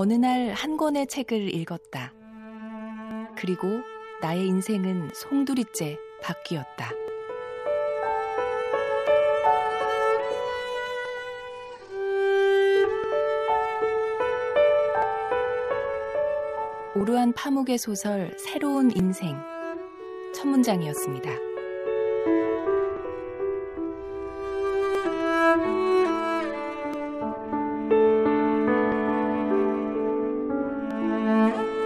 어느 날 한 권의 책을 읽었다. 그리고 나의 인생은 송두리째 바뀌었다. 오르한 파묵의 소설 새로운 인생 첫 문장이었습니다. Bye.